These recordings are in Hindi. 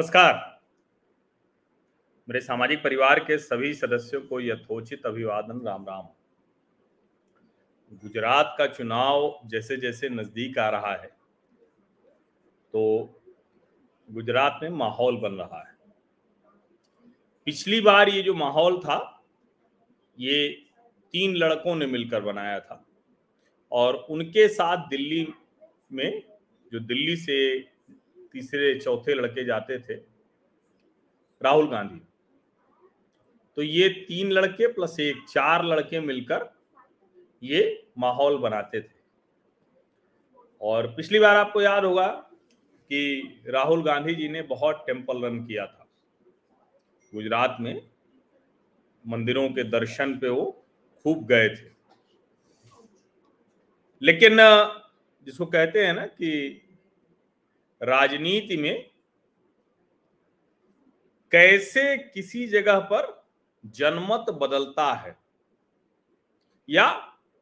नमस्कार। मेरे सामाजिक परिवार के सभी सदस्यों को यथोचित अभिवादन, राम राम। गुजरात का चुनाव जैसे जैसे नज़दीक आ रहा है तो गुजरात में माहौल बन रहा है। पिछली बार ये जो माहौल था, ये तीन लड़कों ने मिलकर बनाया था और उनके साथ दिल्ली में, जो दिल्ली से तीसरे चौथे लड़के जाते थे, राहुल गांधी। तो ये तीन लड़के प्लस एक चार लड़के मिलकर ये माहौल बनाते थे। और पिछली बार आपको याद होगा कि राहुल गांधी जी ने बहुत टेंपल रन किया था। गुजरात में मंदिरों के दर्शन पे वो खूब गए थे। लेकिन, जिसको कहते हैं ना कि राजनीति में कैसे किसी जगह पर जनमत बदलता है? या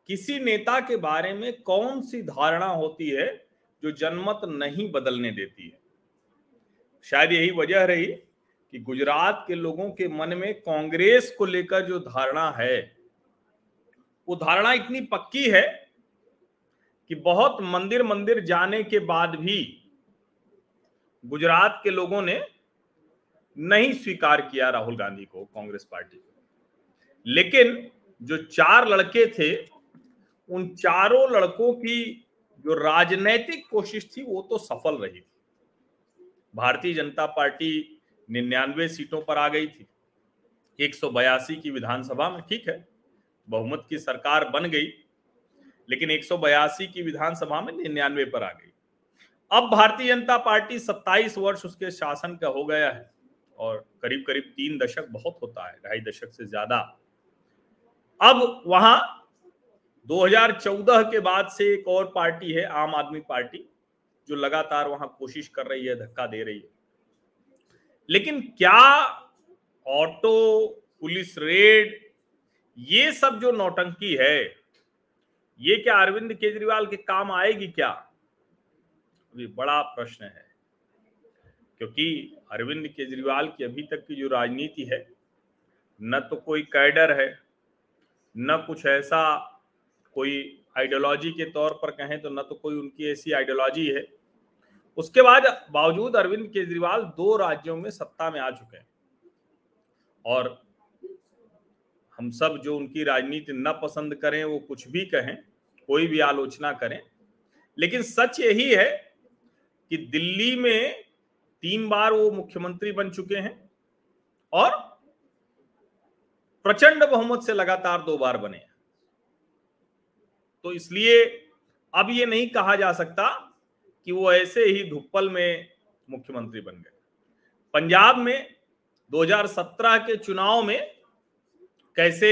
किसी नेता के बारे में कौन सी धारणा होती है जो जनमत नहीं बदलने देती है? शायद यही वजह रही कि गुजरात के लोगों के मन में कांग्रेस को लेकर जो धारणा है, वो धारणा इतनी पक्की है कि बहुत मंदिर मंदिर जाने के बाद भी गुजरात के लोगों ने नहीं स्वीकार किया राहुल गांधी को, कांग्रेस पार्टी को। लेकिन जो चार लड़के थे, उन चारों लड़कों की जो राजनैतिक कोशिश थी, वो तो सफल रही थी। भारतीय जनता पार्टी निन्यानवे सीटों पर आ गई थी। एक सौ बयासी की विधानसभा में, ठीक है, बहुमत की सरकार बन गई, लेकिन एक सौ बयासी की विधानसभा में निन्यानवे पर आ गई। अब भारतीय जनता पार्टी 27 वर्ष उसके शासन का हो गया है और करीब करीब तीन दशक बहुत होता है, ढाई दशक से ज़्यादा। अब वहाँ 2014 के बाद से एक और पार्टी है, आम आदमी पार्टी, जो लगातार वहाँ कोशिश कर रही है, धक्का दे रही है। लेकिन क्या ऑटो, पुलिस रेड, ये सब जो नौटंकी है, ये क्या अरविंद केजरीवाल के काम आएगी क्या? अभी बड़ा प्रश्न है। क्योंकि अरविंद केजरीवाल की अभी तक की जो राजनीति है, न तो कोई कैडर है, न कुछ ऐसा कोई आइडियोलॉजी के तौर पर कहें तो न तो कोई उनकी ऐसी आइडियोलॉजी है। उसके बाद बावजूद अरविंद केजरीवाल दो राज्यों में सत्ता में आ चुके हैं। और हम सब जो उनकी राजनीति न पसंद करें, वो कुछ भी कहें, कोई भी आलोचना करें, लेकिन सच यही है कि दिल्ली में तीन बार वो मुख्यमंत्री बन चुके हैं और प्रचंड बहुमत से लगातार दो बार बने तो इसलिए अब ये नहीं कहा जा सकता कि वो ऐसे ही धुप्पल में मुख्यमंत्री बन गए। पंजाब में 2017 के चुनाव में कैसे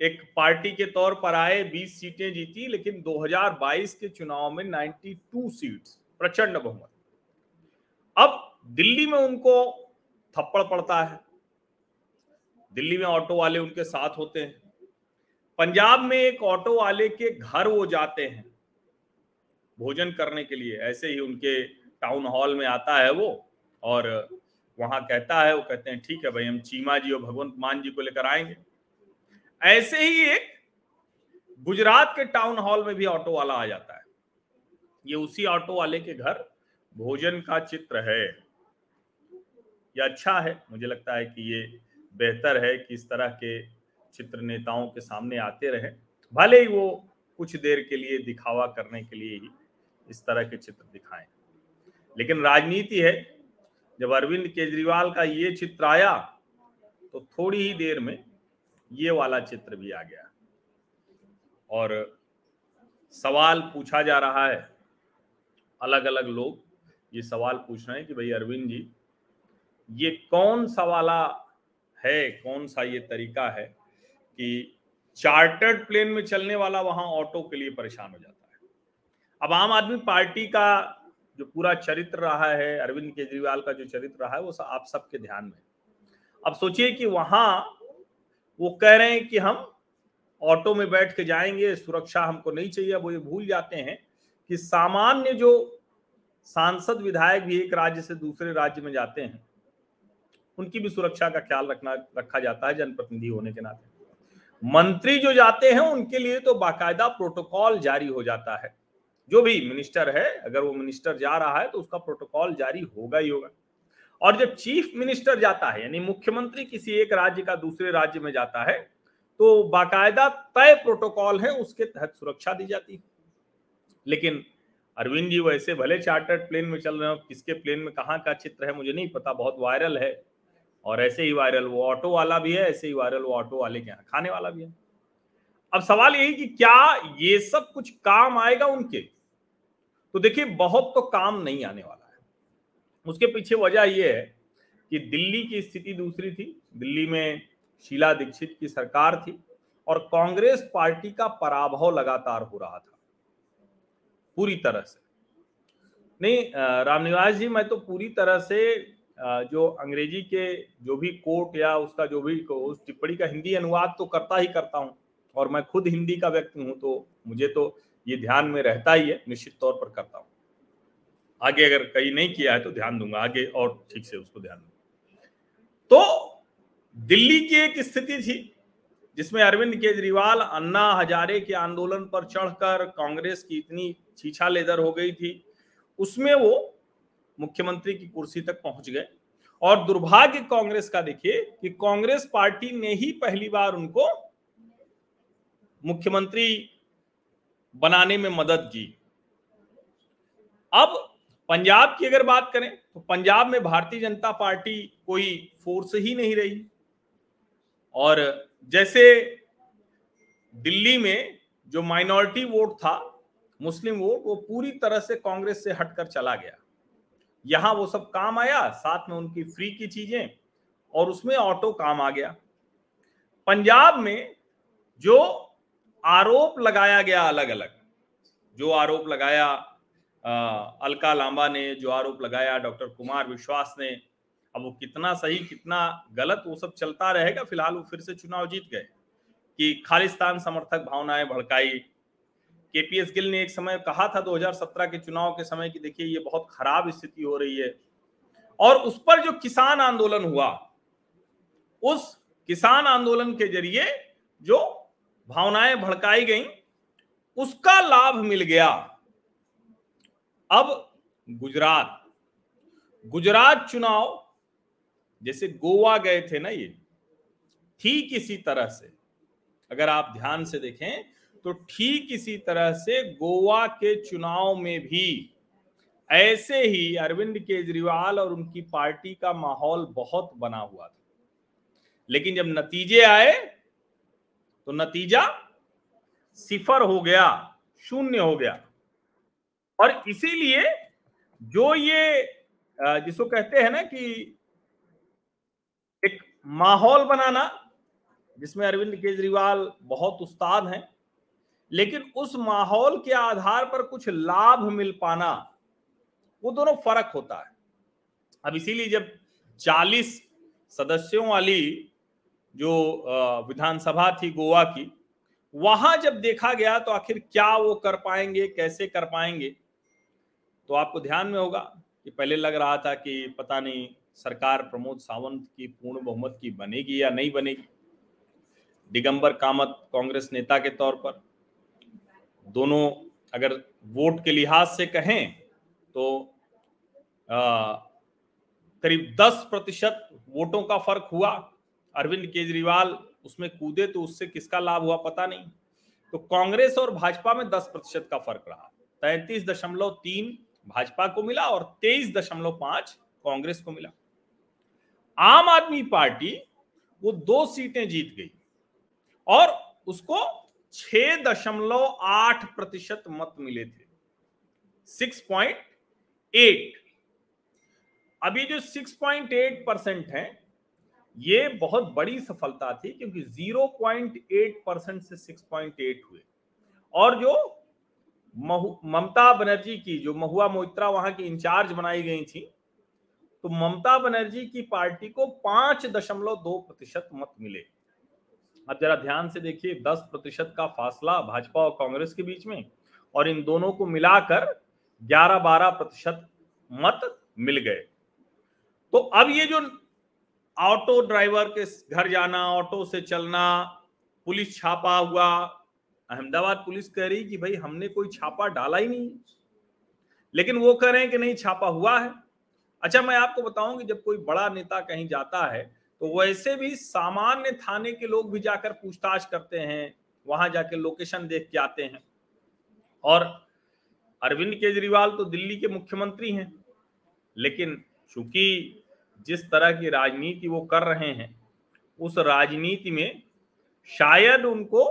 एक पार्टी के तौर पर आए 20 सीटें जीती, लेकिन 2022 के चुनाव में 92 सीट्स प्रचंड बहुमत। अब दिल्ली में उनको थप्पड़ पड़ता है। दिल्ली में ऑटो वाले उनके साथ होते हैं। पंजाब में एक ऑटो वाले के घर वो जाते हैं। भोजन करने के लिए। ऐसे ही उनके टाउन हॉल में आता है वो और वहाँ कहता है, वो कहते हैं, ठीक है भाई, हम चीमा जी और भगवंत मान जी को लेकर आएँगे। ऐसे ही एक गुजरात के टाउन हॉल में भी ऑटो वाला आ जाता है। ये उसी ऑटो वाले के घर भोजन का चित्र है। यह अच्छा है, मुझे लगता है कि ये बेहतर है कि इस तरह के चित्र नेताओं के सामने आते रहे। भले ही वो कुछ देर के लिए दिखावा करने के लिए ही इस तरह के चित्र दिखाएँ। लेकिन राजनीति है, जब अरविंद केजरीवाल का ये चित्र आया तो थोड़ी ही देर में ये वाला चित्र भी आ गया। और सवाल पूछा जा रहा है अलग अलग लोग ये सवाल पूछ रहे हैं कि भाई अरविंद जी, ये कौन सा वाला है, कौन सा ये तरीका है कि चार्टर्ड प्लेन में चलने वाला वहाँ ऑटो के लिए परेशान हो जाता है? अब आम आदमी पार्टी का जो पूरा चरित्र रहा है, अरविंद केजरीवाल का जो चरित्र रहा है, वो आप सबके ध्यान में अब सोचिए कि वहाँ वो कह रहे हैं कि हम ऑटो में बैठ के जाएँगे, सुरक्षा हमको नहीं चाहिए वो ये भूल जाते हैं कि सामान्य जो सांसद विधायक भी एक राज्य से दूसरे राज्य में जाते हैं, उनकी भी सुरक्षा का ख्याल रखना, रखा जाता है जनप्रतिनिधि होने के नाते। मंत्री जो जाते हैं, उनके लिए तो बाकायदा प्रोटोकॉल जारी हो जाता है। जो भी मिनिस्टर है, अगर वो मिनिस्टर जा रहा है तो उसका प्रोटोकॉल जारी होगा ही होगा। और जब चीफ मिनिस्टर जाता है, यानी मुख्यमंत्री किसी एक राज्य का दूसरे राज्य में जाता है तो बाकायदा तय प्रोटोकॉल है, उसके तहत सुरक्षा दी जाती है। लेकिन अरविंद जी वैसे भले चार्टर्ड प्लेन में चल रहे हो, किसके प्लेन में कहाँ का चित्र है, मुझे नहीं पता, बहुत वायरल है। और ऐसे ही वायरल वो ऑटो वाला भी है, ऐसे ही वायरल वो ऑटो वाले के यहाँ खाने वाला भी है। अब सवाल यही कि क्या ये सब कुछ काम आएगा उनके? तो देखिए, बहुत तो काम नहीं आने वाला है। उसके पीछे वजह यह है कि दिल्ली की स्थिति दूसरी थी। दिल्ली में शीला दीक्षित की सरकार थी और कांग्रेस पार्टी का पराभव लगातार हो रहा था। पूरी तरह से। नहीं रामनिवास जी, मैं तो पूरी तरह से जो अंग्रेज़ी के जो भी कोर्ट या उसका जो भी उस टिप्पणी का हिंदी अनुवाद तो करता ही करता हूँ, और मैं खुद हिंदी का व्यक्ति हूँ तो मुझे तो ये ध्यान में रहता ही है, निश्चित तौर पर करता हूँ। आगे अगर कहीं नहीं किया है तो ध्यान दूँगा, आगे और ठीक से उसको ध्यान दूँगा। तो दिल्ली की एक स्थिति थी जिसमें अरविंद केजरीवाल अन्ना हजारे के आंदोलन पर चढ़कर कांग्रेस की इतनी छीछा लेदर हो गई थी, उसमें वो मुख्यमंत्री की कुर्सी तक पहुँच गए। और दुर्भाग्य कांग्रेस का देखिए कि कांग्रेस पार्टी ने ही पहली बार उनको मुख्यमंत्री बनाने में मदद की। अब पंजाब की अगर बात करें तो पंजाब में भारतीय जनता पार्टी कोई फोर्स ही नहीं रही। और जैसे दिल्ली में जो माइनॉरिटी वोट था, मुस्लिम वोट, वो पूरी तरह से कांग्रेस से हटकर चला गया। यहाँ वो सब काम आया, साथ में उनकी फ्री की चीज़ें, और उसमें ऑटो काम आ गया। पंजाब में जो आरोप लगाया गया अलग अलग जो आरोप लगाया अलका लांबा ने, जो आरोप लगाया, डॉक्टर कुमार विश्वास ने अब वो कितना सही, कितना गलत, वो सब चलता रहेगा, फ़िलहाल वो फिर से चुनाव जीत गए। कि खालिस्तान समर्थक भावनाएँ भड़काई। केपीएस गिल ने एक समय कहा था 2017 के चुनाव के समय कि देखिए, ये बहुत खराब स्थिति हो रही है। और उस पर जो किसान आंदोलन हुआ, उस किसान आंदोलन के ज़रिए जो भावनाएँ भड़काई गई, उसका लाभ मिल गया। अब गुजरात गुजरात चुनाव जैसे गोवा गए थे ना ये, ठीक इसी तरह से। अगर आप ध्यान से देखें तो ठीक इसी तरह से गोवा के चुनाव में भी ऐसे ही अरविंद केजरीवाल और उनकी पार्टी का माहौल बहुत बना हुआ था। लेकिन जब नतीजे आए तो नतीजा सिफर हो गया, शून्य हो गया। और इसीलिए जो ये जिसको कहते हैं ना कि माहौल बनाना, जिसमें अरविंद केजरीवाल बहुत उस्ताद हैं, लेकिन उस माहौल के आधार पर कुछ लाभ मिल पाना, वो दोनों फ़र्क होता है। अब इसीलिए जब 40 सदस्यों वाली जो विधानसभा थी गोवा की, वहाँ जब देखा गया तो आखिर क्या वो कर पाएँगे, कैसे कर पाएँगे तो आपको ध्यान में होगा कि पहले लग रहा था कि पता नहीं सरकार प्रमोद सावंत की पूर्ण बहुमत की बनेगी या नहीं बनेगी? दिगंबर कामत, कांग्रेस नेता के तौर पर। दोनों अगर वोट के लिहाज से कहें तो करीब 10 प्रतिशत वोटों का फ़र्क हुआ। अरविंद केजरीवाल उसमें कूदे तो उससे किसका लाभ हुआ पता नहीं। तो कांग्रेस और भाजपा में 10 प्रतिशत का फ़र्क रहा। तैतीस दशमलव तीन भाजपा को मिला और तेईस दशमलव पाँच कांग्रेस को मिला। आम आदमी पार्टी वो दो सीटें जीत गई और उसको छह दशमलव आठ प्रतिशत मत मिले थे। सिक्स पॉइंट एट अभी जो सिक्स पॉइंट एट परसेंट है, ये बहुत बड़ी सफलता थी क्योंकि ज़ीरो पॉइंट एट परसेंट से सिक्स पॉइंट एट हुए। और जो ममता बनर्जी की, जो महुआ मोहित्रा वहाँ की इंचार्ज बनाई गई थी तो ममता बनर्जी की पार्टी को पाँच दशमलव दो प्रतिशत मत मिले। अब जरा ध्यान से देखिए, दस प्रतिशत का फासला भाजपा और कांग्रेस के बीच में, और इन दोनों को मिलाकर ग्यारह बारह प्रतिशत मत मिल गए। तो अब ये जो ऑटो ड्राइवर के घर जाना, ऑटो से चलना, पुलिस छापा हुआ, अहमदाबाद पुलिस कह रही कि भाई हमने कोई छापा डाला ही नहीं। लेकिन वो कह रहे हैं कि नहीं, छापा हुआ है। अच्छा मैं आपको बताऊँ कि जब कोई बड़ा नेता कहीं जाता है तो वैसे भी सामान्य थाने के लोग भी जाकर पूछताछ करते हैं, वहाँ जाके लोकेशन देख के आते हैं। और अरविंद केजरीवाल तो दिल्ली के मुख्यमंत्री हैं, लेकिन चूँकि जिस तरह की राजनीति वो कर रहे हैं, उस राजनीति में शायद उनको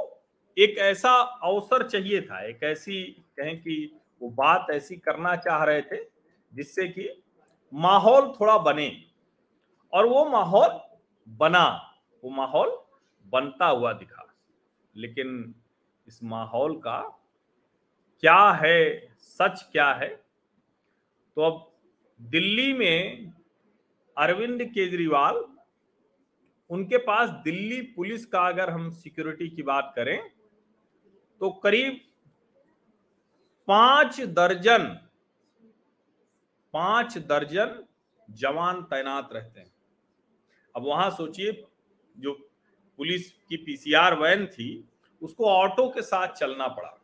एक ऐसा अवसर चाहिए था, एक ऐसी कहें कि वो बात ऐसी करना चाह रहे थे, जिससे कि माहौल थोड़ा बने। और वो माहौल बना, वो माहौल बनता हुआ दिखा। लेकिन इस माहौल का क्या है, सच क्या है? तो अब दिल्ली में अरविंद केजरीवाल, उनके पास दिल्ली पुलिस का अगर हम सिक्योरिटी की बात करें तो करीब पाँच दर्जन पाँच दर्जन जवान तैनात रहते हैं। अब वहाँ सोचिए, जो पुलिस की पीसीआर वैन थी, उसको ऑटो के साथ चलना पड़ा।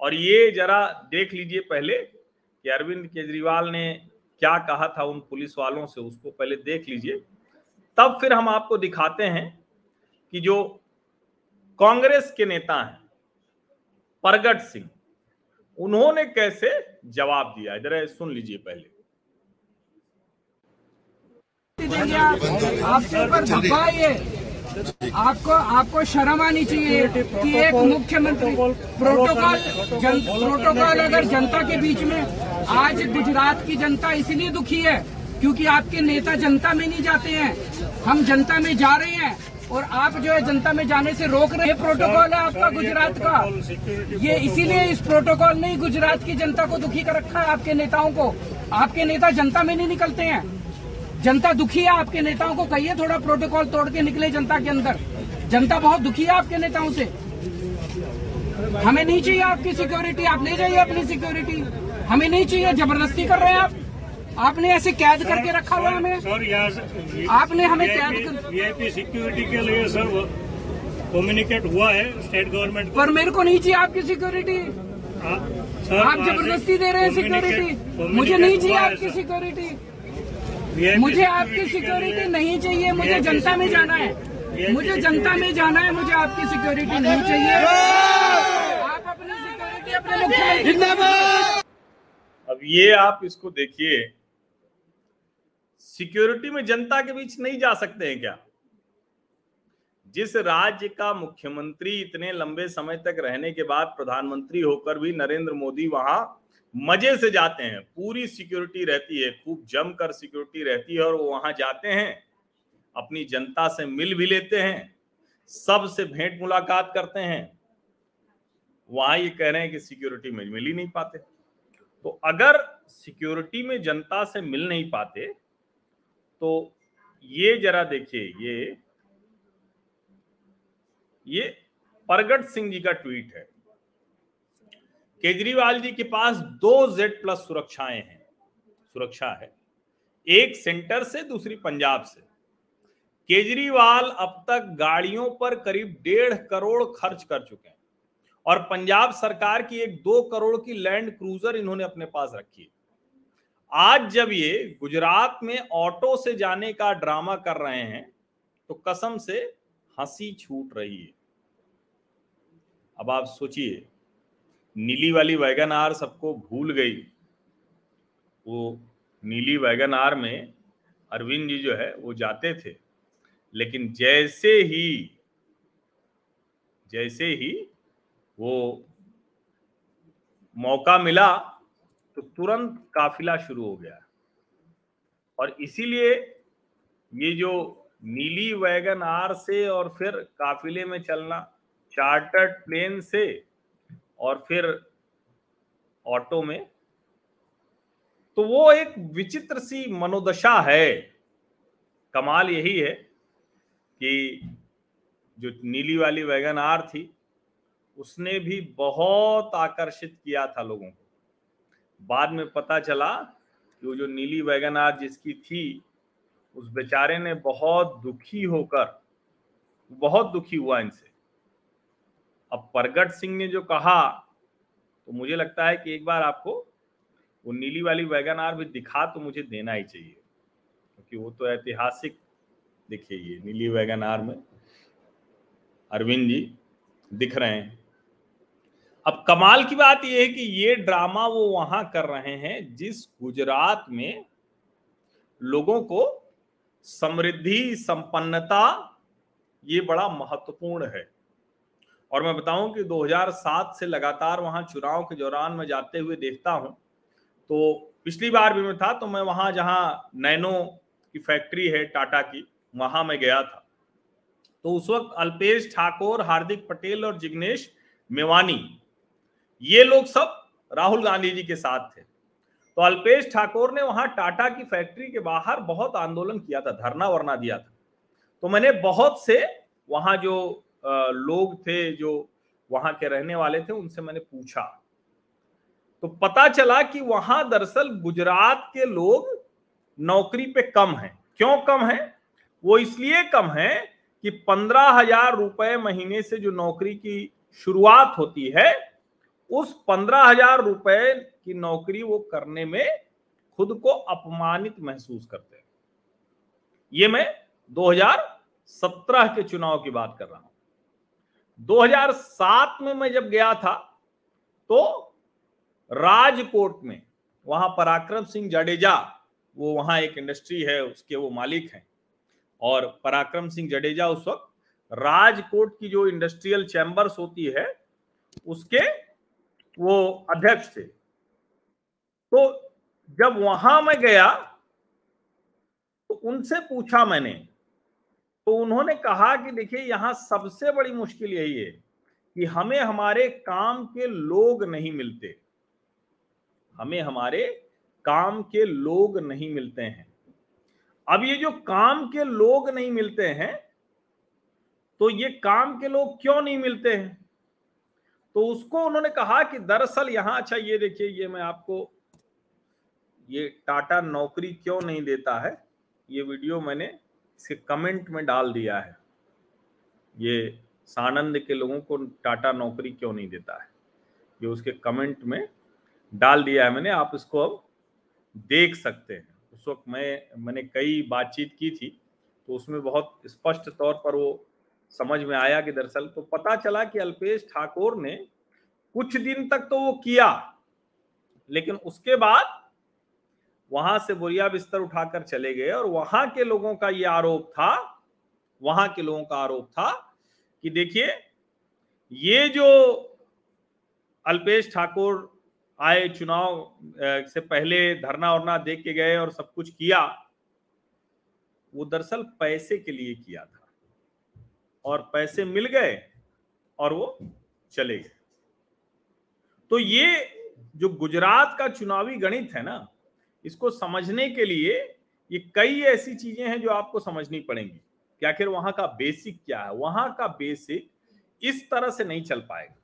और ये जरा देख लीजिए पहले कि अरविंद केजरीवाल ने क्या कहा था उन पुलिस वालों से, उसको पहले देख लीजिए। तब फिर हम आपको दिखाते हैं कि जो कांग्रेस के नेता हैं, परगट सिंह उन्होंने कैसे जवाब दिया? जरा सुन लीजिए पहले। आपके ऊपर धब्बा ये। आपको आपको शर्म आनी चाहिए कि एक मुख्यमंत्री प्रोटोकॉल जन, प्रोटोकॉल अगर जनता के बीच में आज गुजरात की जनता इसलिए दुखी है क्योंकि आपके नेता जनता में नहीं जाते हैं। हम जनता में जा रहे हैं। और आप जो है जनता में जाने से रोक रहे हैं। प्रोटोकॉल है आपका गुजरात का। ये इसीलिए इस प्रोटोकॉल ने ही गुजरात की जनता को दुखी कर रखा है आपके नेताओं को। आपके नेता जनता में नहीं निकलते हैं। जनता दुखी है आपके नेताओं को। कहिए थोड़ा प्रोटोकॉल तोड़ के निकले जनता के अंदर। जनता बहुत दुखी है आपके नेताओं से। हमें नहीं चाहिए आपकी सिक्योरिटी आप ले जाइए अपनी सिक्योरिटी हमें नहीं चाहिए। ज़बरदस्ती कर रहे हैं आप। आपने ऐसे कैद करके रखा हुआ हमें? सर यहाँ आपने हमें कैद कर वीआईपी सिक्योरिटी के लिए सर कम्युनिकेट हुआ है स्टेट गवर्नमेंट पर मेरे को नहीं चाहिए आपकी सिक्योरिटी आप ज़बरदस्ती दे रहे हैं सिक्योरिटी मुझे नहीं चाहिए आपकी सिक्योरिटी मुझे आपकी सिक्योरिटी नहीं चाहिए मुझे जनता में जाना है। मुझे जनता में जाना है मुझे आपकी सिक्योरिटी नहीं चाहिए। आप अपनी सिक्योरिटी अपने मुख्यमंत्री अब ये आप इसको देखिए। सिक्योरिटी में जनता के बीच नहीं जा सकते हैं क्या? जिस राज्य का मुख्यमंत्री इतने लंबे समय तक रहने के बाद प्रधानमंत्री होकर भी नरेंद्र मोदी वहाँ मज़े से जाते हैं, पूरी सिक्योरिटी रहती है, खूब जमकर सिक्योरिटी रहती है और वो वहाँ जाते हैं, अपनी जनता से मिल भी लेते हैं, सबसे भेंट मुलाकात करते हैं, वहाँ ये कह रहे हैं कि सिक्योरिटी में मिल ही नहीं पाते। तो अगर सिक्योरिटी में जनता से मिल नहीं पाते तो ये जरा देखिए, ये ये परगट सिंह जी का ट्वीट है। केजरीवाल जी के पास दो जेड प्लस सुरक्षाएँ हैं। सुरक्षा है। एक सेंटर से, दूसरी पंजाब से। केजरीवाल अब तक गाड़ियों पर करीब डेढ़ करोड़ खर्च कर चुके हैं। और पंजाब सरकार की एक दो करोड़ की लैंड क्रूजर इन्होंने अपने पास रखी है। आज जब ये गुजरात में ऑटो से जाने का ड्रामा कर रहे हैं तो कसम से हँसी छूट रही है। अब आप सोचिए, नीली वाली वैगन आर सबको भूल गई। वो नीली वैगन आर में अरविंद जी जो है, वो जाते थे। लेकिन जैसे ही जैसे ही वो मौका मिला तो तुरंत काफिला शुरू हो गया। और इसीलिए ये जो नीली वैगन आर से और फिर काफिले में चलना, चार्टर्ड प्लेन से और फिर ऑटो में तो वो एक विचित्र सी मनोदशा है। कमाल यही है कि जो नीली वाली वैगन आर थी, उसने भी बहुत आकर्षित किया था लोगों को। बाद में पता चला कि वो जो नीली वैगनार जिसकी थी, उस बेचारे ने बहुत दुखी होकर, बहुत दुखी हुआ इनसे। अब प्रगट सिंह ने जो कहा तो मुझे लगता है कि एक बार आपको वो नीली वाली वैगन आर भी दिखा तो मुझे देना ही चाहिए, क्योंकि वो तो ऐतिहासिक, देखिए ये नीली वैगन आर में अरविंद जी दिख रहे हैं। अब कमाल की बात यह है कि ये ड्रामा वो वहाँ कर रहे हैं जिस गुजरात में लोगों को समृद्धि, संपन्नता, ये बड़ा महत्वपूर्ण है। और मैं बताऊँ कि 2007 से लगातार वहाँ चुनाव के दौरान मैं जाते हुए देखता हूँ तो पिछली बार भी मैं था तो मैं वहाँ जहाँ नैनो की फैक्ट्री है, टाटा की, वहाँ मैं गया था। तो उस वक्त अल्पेश ठाकुर, हार्दिक पटेल और जिग्नेश मेवानी ये लोग सब राहुल गांधी जी के साथ थे। तो अल्पेश ठाकुर ने वहाँ टाटा की फैक्ट्री के बाहर बहुत आंदोलन किया था, धरना वरना दिया था। तो मैंने बहुत से वहाँ जो लोग थे, जो वहाँ के रहने वाले थे, उनसे मैंने पूछा। तो पता चला कि वहाँ दरअसल गुजरात के लोग नौकरी पे कम हैं। क्यों कम है? वो इसलिए कम है कि पंद्रह हज़ार रुपए महीने से जो नौकरी की शुरुआत होती है उस पंद्रह हज़ार रुपए की नौकरी वो करने में खुद को अपमानित महसूस करते हैं। ये मैं 2017 के चुनाव की बात कर रहा हूँ। 2007 में मैं जब गया था तो राजकोट में वहाँ पराक्रम सिंह जडेजा, वो वहाँ एक इंडस्ट्री है, उसके वो मालिक हैं। और पराक्रम सिंह जडेजा उस वक्त राजकोट की जो इंडस्ट्रियल चैम्बर्स होती है, उसके वो अध्यक्ष थे। तो जब वहाँ मैं गया तो उनसे पूछा मैंने तो उन्होंने कहा कि देखिए, यहाँ सबसे बड़ी मुश्किल यही है कि हमें हमारे काम के लोग नहीं मिलते। हमें हमारे काम के लोग नहीं मिलते हैं। अब ये जो काम के लोग नहीं मिलते हैं तो ये काम के लोग क्यों नहीं मिलते हैं? तो उसको उन्होंने कहा कि दरअसल यहाँ अच्छा ये देखिए, ये मैं आपको, ये टाटा नौकरी क्यों नहीं देता है? ये वीडियो मैंने इसके कमेंट में डाल दिया है। ये सानंद के लोगों को टाटा नौकरी क्यों नहीं देता है? ये उसके कमेंट में डाल दिया है मैंने, आप इसको अब देख सकते हैं। उस वक्त मैं, मैंने कई बातचीत की थी तो उसमें बहुत स्पष्ट तौर पर वो समझ में आया कि दरअसल तो पता चला कि अल्पेश ठाकुर ने कुछ दिन तक तो वो किया, लेकिन उसके बाद वहाँ से बोरिया बिस्तर उठाकर चले गए और वहाँ के लोगों का ये आरोप था, वहाँ के लोगों का आरोप था कि देखिए, ये जो अल्पेश ठाकुर आए चुनाव से पहले धरना वरना दे के गए और सब कुछ किया, वो दरअसल पैसे के लिए किया था। और पैसे मिल गए और वो चले गए। तो ये जो गुजरात का चुनावी गणित है ना, इसको समझने के लिए ये कई ऐसी चीज़ें हैं जो आपको समझनी पड़ेंगी कि आखिर वहाँ का बेसिक क्या है? वहाँ का बेसिक इस तरह से नहीं चल पाएगा।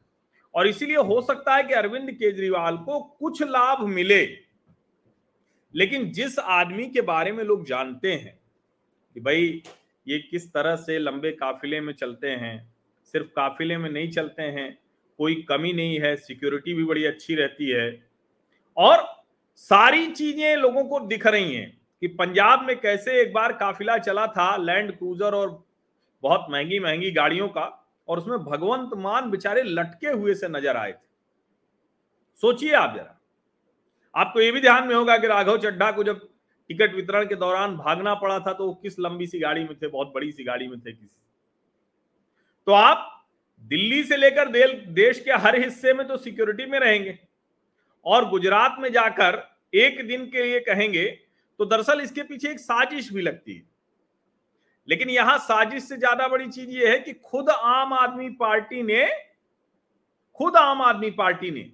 और इसीलिए हो सकता है कि अरविंद केजरीवाल को कुछ लाभ मिले, लेकिन जिस आदमी के बारे में लोग जानते हैं कि भाई ये किस तरह से लंबे काफिले में चलते हैं? सिर्फ़ काफिले में नहीं चलते हैं, कोई कमी नहीं है, सिक्योरिटी भी बड़ी अच्छी रहती है। और सारी चीज़ें लोगों को दिख रही हैं कि पंजाब में कैसे एक बार काफिला चला था लैंड क्रूजर और बहुत महँगी महँगी गाड़ियों का, और उसमें भगवंत मान बेचारे लटके हुए से नज़र आए थे। सोचिए आप जरा। आपको ये भी ध्यान में होगा कि राघव चड्ढा को जब टिकट वितरण के दौरान भागना पड़ा था तो वो किस लंबी सी गाड़ी में थे? बहुत बड़ी सी गाड़ी में थे किस। तो आप दिल्ली से लेकर देश के हर हिस्से में तो सिक्योरिटी में रहेंगे। और गुजरात में जाकर एक दिन के लिए कहेंगे तो दरअसल इसके पीछे एक साजिश भी लगती है। लेकिन यहाँ साजिश से ज़्यादा बड़ी चीज़ यह है कि खुद आम आदमी पार्टी ने, खुद आम आदमी पार्टी ने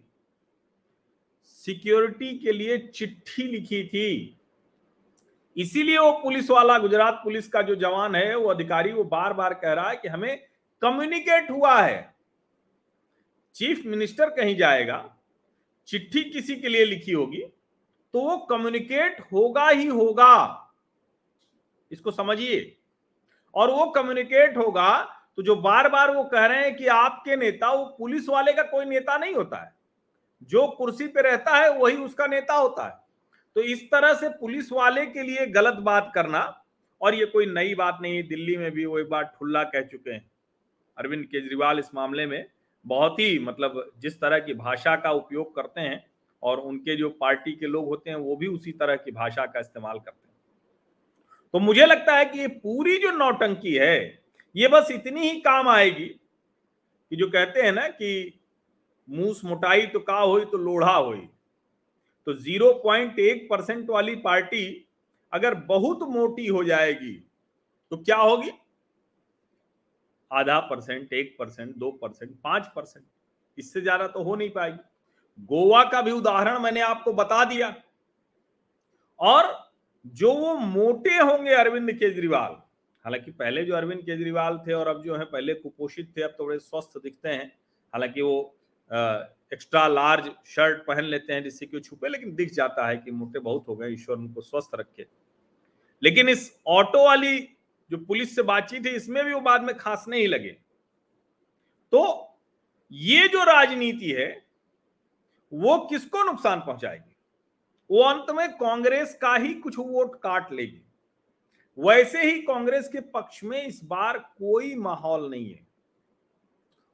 सिक्योरिटी के लिए चिट्ठी लिखी थी। इसीलिए वो पुलिस वाला, गुजरात पुलिस का जो जवान है, वो अधिकारी वो बार बार कह रहा है कि हमें कम्युनिकेट हुआ है। चीफ मिनिस्टर कहीं जाएगा, चिट्ठी किसी के लिए लिखी होगी तो वो कम्युनिकेट होगा ही होगा। इसको समझिए। और वो कम्युनिकेट होगा तो जो बार बार वो कह रहे हैं कि आपके नेता, वो पुलिस वाले का कोई नेता नहीं होता है। जो कुर्सी पे रहता है, वही उसका नेता होता है। तो इस तरह से पुलिस वाले के लिए गलत बात करना, और ये कोई नई बात नहीं, दिल्ली में भी वो एक बार ठुल्ला कह चुके हैं। अरविंद केजरीवाल इस मामले में बहुत ही मतलब जिस तरह की भाषा का उपयोग करते हैं, और उनके जो पार्टी के लोग होते हैं, वो भी उसी तरह की भाषा का इस्तेमाल करते हैं। तो मुझे लगता है कि ये पूरी जो नौटंकी है, ये बस इतनी ही काम आएगी कि जो कहते हैं ना कि, मूस मोटाई तो का हो तो लोढ़ा हो तो ज़ीरो पॉइंट एक परसेंट वाली पार्टी अगर बहुत मोटी हो जाएगी तो क्या होगी? आधा परसेंट एक परसेंट दो परसेंट पाँच परसेंट इससे ज़्यादा तो हो नहीं पाएगी। गोवा का भी उदाहरण मैंने आपको बता दिया। और जो वो मोटे होंगे अरविंद केजरीवाल, हालाँकि पहले जो अरविंद केजरीवाल थे और अब जो है, पहले कुपोषित थे, अब थोड़े स्वस्थ दिखते हैं, हालाँकि वो एक्स्ट्रा लार्ज शर्ट पहन लेते हैं जिससे कि वो छुपे लेकिन दिख जाता है कि मोटे बहुत हो गए, ईश्वर उनको स्वस्थ रखे। लेकिन इस ऑटो वाली जो पुलिस से बातचीत है, इसमें भी वो बाद में खास नहीं लगे। तो ये जो राजनीति है, वो किसको नुकसान पहुंचाएगी? वो अंत में कांग्रेस का ही कुछ वोट काट लेगी। वैसे ही कांग्रेस के पक्ष में इस बार कोई माहौल नहीं है।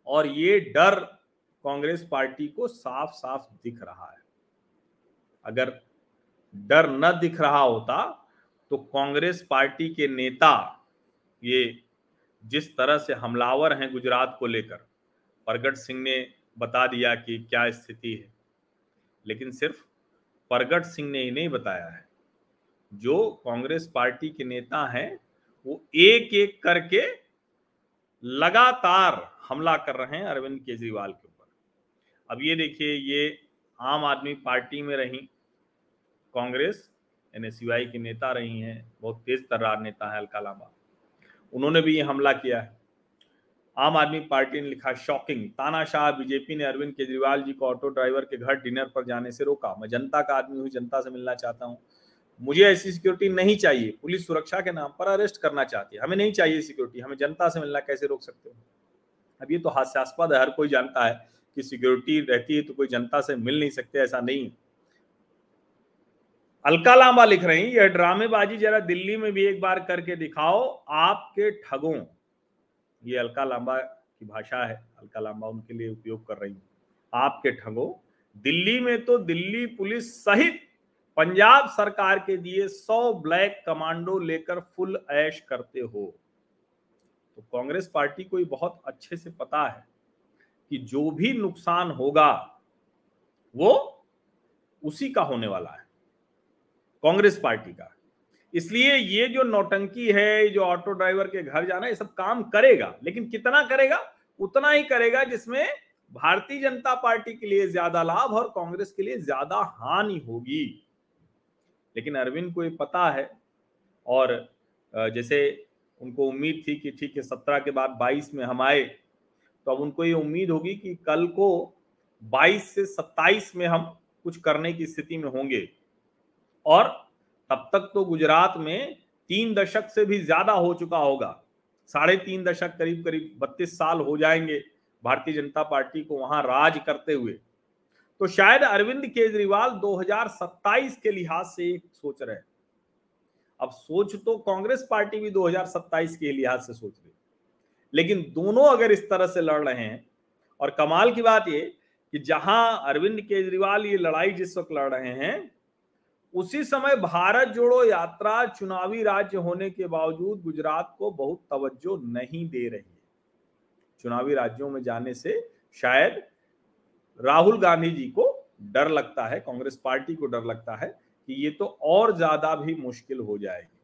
और ये डर कांग्रेस पार्टी को साफ़ साफ़ दिख रहा है। अगर डर न दिख रहा होता तो कांग्रेस पार्टी के नेता ये जिस तरह से हमलावर हैं गुजरात को लेकर, प्रगट सिंह ने बता दिया कि क्या स्थिति है। लेकिन सिर्फ़ प्रगट सिंह ने ही नहीं बताया है। जो कांग्रेस पार्टी के नेता हैं, वो एक एक करके लगातार हमला कर रहे हैं अरविंद केजरीवाल के अब ये देखिए, ये आम आदमी पार्टी में रही। कांग्रेस, एनएसयूआई की नेता रही हैं, बहुत तेज तर्रार नेता है अलका लांबा। उन्होंने भी ये हमला किया है। आम आदमी पार्टी ने लिखा, शॉकिंग, तानाशाह बीजेपी ने अरविंद केजरीवाल जी को ऑटो ड्राइवर के घर डिनर पर जाने से रोका। मैं जनता का आदमी हूँ, जनता से मिलना चाहता हूँ। मुझे ऐसी सिक्योरिटी नहीं चाहिए। पुलिस सुरक्षा के नाम पर अरेस्ट करना चाहती है। हमें नहीं चाहिए सिक्योरिटी। हमें जनता से मिलना कैसे रोक सकते हो? अब ये तो हास्यास्पद है, हर कोई जानता है। कि सिक्योरिटी रहती है तो कोई जनता से मिल नहीं सकते, ऐसा नहीं। अलका लांबा लिख रही यह ड्रामेबाजी जरा दिल्ली में भी एक बार करके दिखाओ, आपके ठगों। ये अलका लांबा की भाषा है, अलका लांबा उनके लिए उपयोग कर रही है। आपके ठगो, दिल्ली में तो दिल्ली पुलिस सहित पंजाब सरकार के दिए सौ ब्लैक कमांडो लेकर फुल ऐश करते हो। तो कांग्रेस पार्टी को बहुत अच्छे से पता है। कि जो भी नुकसान होगा, वो उसी का होने वाला है, कांग्रेस पार्टी का। इसलिए ये जो नौटंकी है जो ऑटो ड्राइवर के घर जाना, ये सब काम करेगा, लेकिन कितना करेगा? उतना ही करेगा जिसमें भारतीय जनता पार्टी के लिए ज़्यादा लाभ और कांग्रेस के लिए ज़्यादा हानि होगी। लेकिन अरविंद को ये पता है, और जैसे उनको उम्मीद थी कि ठीक है, सत्रह के बाद बाईस में हम आए तो अब उनको ये उम्मीद होगी कि कल को बाईस से सत्ताईस में हम कुछ करने की स्थिति में होंगे। और तब तक तो गुजरात में तीन दशक से भी ज़्यादा हो चुका होगा। साढ़े तीन दशक, करीब करीब बत्तीस साल हो जाएँगे भारतीय जनता पार्टी को वहाँ राज करते हुए। तो शायद अरविंद केजरीवाल 2027 के लिहाज से सोच रहे अब सोच तो कांग्रेस पार्टी भी 2027 के लिहाज से सोच रही लेकिन दोनों अगर इस तरह से लड़ रहे हैं, और कमाल की बात ये कि जहाँ अरविंद केजरीवाल ये लड़ाई जिस वक्त लड़ रहे हैं, उसी समय भारत जोड़ो यात्रा चुनावी राज्य होने के बावजूद गुजरात को बहुत तवज्जो नहीं दे रही है। चुनावी राज्यों में जाने से शायद राहुल गांधी जी को डर लगता है, कांग्रेस पार्टी को डर लगता है कि ये तो और ज़्यादा भी मुश्किल हो जाएगी।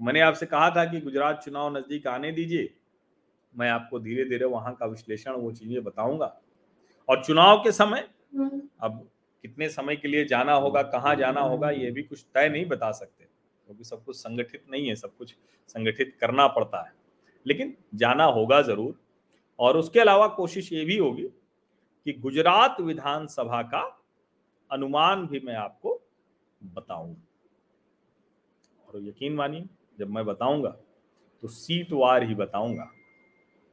मैंने आपसे कहा था कि गुजरात चुनाव नज़दीक आने दीजिए। मैं आपको धीरे धीरे वहाँ का विश्लेषण वो चीज़ें बताऊँगा। और चुनाव के समय अब कितने समय के लिए जाना होगा कहाँ जाना होगा ये भी कुछ तय नहीं बता सकते। क्योंकि तो सब कुछ संगठित नहीं है सब कुछ संगठित करना पड़ता है। लेकिन जाना होगा ज़रूर। और उसके अलावा कोशिश ये भी होगी कि गुजरात विधानसभा का अनुमान भी मैं आपको बताऊँगा और यकीन मानिए जब मैं बताऊँगा तो सीट वार ही बताऊँगा।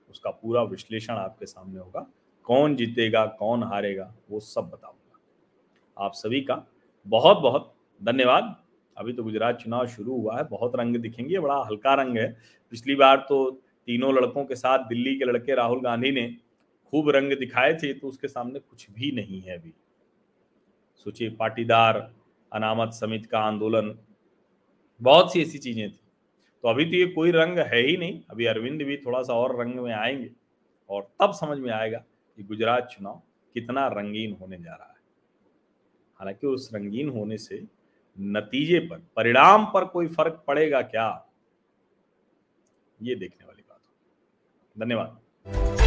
उसका पूरा विश्लेषण आपके सामने होगा। कौन जीतेगा, कौन हारेगा, वो सब बताऊँगा। आप सभी का बहुत बहुत धन्यवाद। अभी तो गुजरात चुनाव शुरू हुआ है, बहुत रंग दिखेंगे, बड़ा हल्का रंग है। पिछली बार तो तीनों लड़कों के साथ दिल्ली के लड़के राहुल गांधी ने खूब रंग दिखाए थे तो उसके सामने कुछ भी नहीं है अभी। सोचिए, पाटीदार, अनामत समिति का आंदोलन, बहुत सी ऐसी चीज़ें थी। तो अभी तो ये कोई रंग है ही नहीं। अभी अरविंद भी थोड़ा सा और रंग में आएँगे और तब समझ में आएगा कि गुजरात चुनाव कितना रंगीन होने जा रहा है। हालाँकि उस रंगीन होने से नतीजे पर, परिणाम पर कोई फ़र्क पड़ेगा क्या? ये देखने वाली बात धन्यवाद।